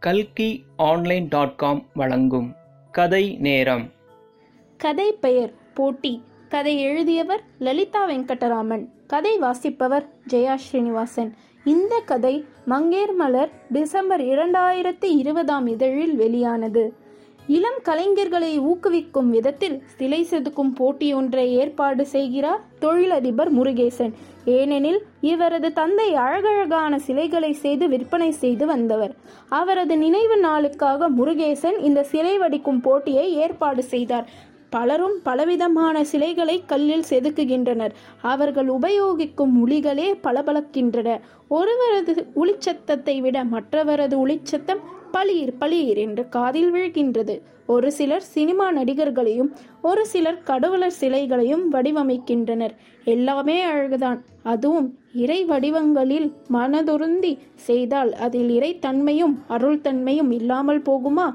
கல்கி online dot com வழங்கும் கதை நேரம். கதை பெயர் போட்டி. கதை எழுதியவர் லலிதா வெங்கடராமன். கதை வாசிப்பவர் ஜெயா ஸ்ரீனிவாசன். இந்த கதை மங்கேர் மலர் டிசம்பர் இரண்டாயிரத்தி இருபதாம் இதழில் வெளியானது. இளம் கலைஞர்களை ஊக்குவிக்கும் விதத்தில் சிலை செதுக்கும் போட்டியொன்றை ஏற்பாடு செய்கிறார் தொழிலதிபர் முருகேசன். ஏனெனில் இவரது தந்தை அழகழகான சிலைகளை செய்து விற்பனை செய்து வந்தவர். அவரது நினைவு நாளுக்காக முருகேசன் இந்த சிலை வடிக்கும் போட்டியை ஏற்பாடு செய்தார். பலரும் பலவிதமான சிலைகளை கல்லில் செதுக்குகின்றனர். அவர்கள் உபயோகிக்கும் உளிகளே பளபளக்கின்றன. ஒருவரது ஒளிச்சத்தத்தை விட மற்றவரது ஒளிச்சத்தம் பளீர் பளீர் என்று காதில் விழுகின்றது. ஒரு சிலர் சினிமா நடிகர்களையும் ஒரு சிலர் கடவுளர் சிலைகளையும் வடிவமைக்கின்றனர். எல்லாமே அழகுதான். அதுவும் இறை வடிவங்களில் மனதுருந்தி செய்தால் அதில் இறைத்தன்மையும் அருள் தன்மையும் இல்லாமல் போகுமா?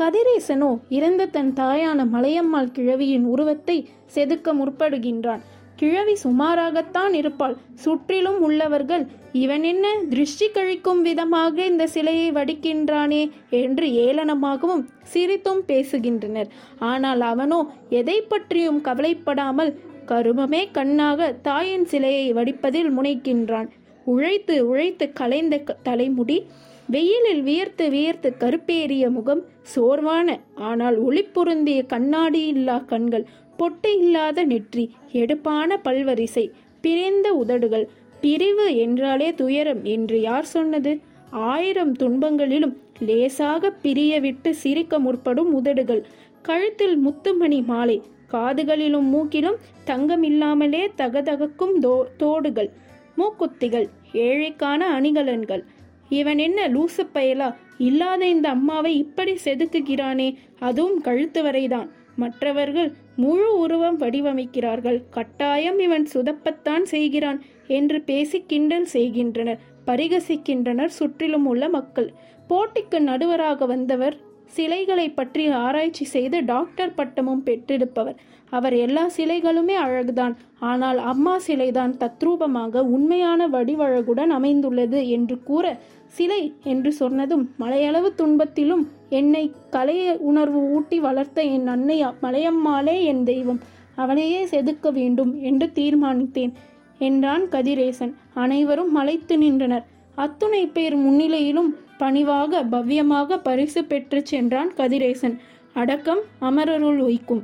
கதிரேசனோ இறந்த தன் தாயான மலையம்மாள் கிழவியின் உருவத்தை செதுக்க முற்படுகின்றான். கிழவி சுமாராகத்தான் இருப்பாள். சுற்றிலும் உள்ளவர்கள் இவன் என்ன திருஷ்டி கழிக்கும் விதமாக இந்த சிலையை வடிக்கின்றானே? என்று ஏளனமாகவும் சிரித்தும் பேசுகின்றனர். ஆனால் அவனோ எதை பற்றியும் கவலைப்படாமல் கருமமே கண்ணாக தாயின் சிலையை வடிப்பதில் முனைக்கின்றான் உழைத்து உழைத்து கலைந்த க- தலைமுடி வெயிலில் வியர்த்து வியர்த்து கருப்பேறிய முகம் சோர்வான ஆனால் ஒளிப்பொருந்திய கண்ணாடி இல்லா கண்கள் பொட்டு இல்லாத நெற்றி எடுப்பான பல்வரிசை பிரிந்த உதடுகள் பிரிவு என்றாலே துயரம் என்று யார் சொன்னது? ஆயிரம் துன்பங்களிலும் லேசாக பிரிய விட்டு சிரிக்க முற்படும் உதடுகள் கழுத்தில் முத்துமணி மாலை காதுகளிலும் மூக்கிலும் தங்கம் இல்லாமலே தகதகக்கும் தோ தோடுகள் மூக்குத்திகள் ஏழைக்கான அணிகலன்கள். இவன் என்ன லூசு பயலா? இல்லாத இந்த அம்மாவை இப்படி செதுக்குகிறானே அதுவும் கழுத்து வரைதான். மற்றவர்கள் முழு உருவம் வடிவமைக்கிறார்கள். கட்டாயம் இவன் சுதப்பத்தான் செய்கிறான் என்று பேசி கிண்டல் செய்கின்றனர். பரிகசிக்கின்றனர் சுற்றிலும் உள்ள மக்கள். போட்டிக்கு நடுவராக வந்தவர் சிலைகளை பற்றி ஆராய்ச்சி செய்து டாக்டர் பட்டமும் பெற்றெடுப்பவர் அவர் எல்லா சிலைகளுமே அழகுதான். ஆனால் அம்மா சிலைதான் தத்ரூபமாக உண்மையான வடிவழகுடன் அமைந்துள்ளது என்று கூற சிலை என்று சொன்னதும் மலையளவு துன்பத்திலும் என்னை கலைய உணர்வு ஊட்டி வளர்த்த என் அன்னை மலையம்மாளே என் தெய்வம். அவளையே செதுக்க வேண்டும் என்று தீர்மானித்தேன் என்றான் கதிரேசன். அனைவரும் மலைத்து நின்றனர். அத்துணை பேர் முன்னிலையிலும் பணிவாக பவ்யமாக பரிசு பெற்று சென்றான் கதிரேசன். அடக்கம் அமரருள் ஒய்க்கும்.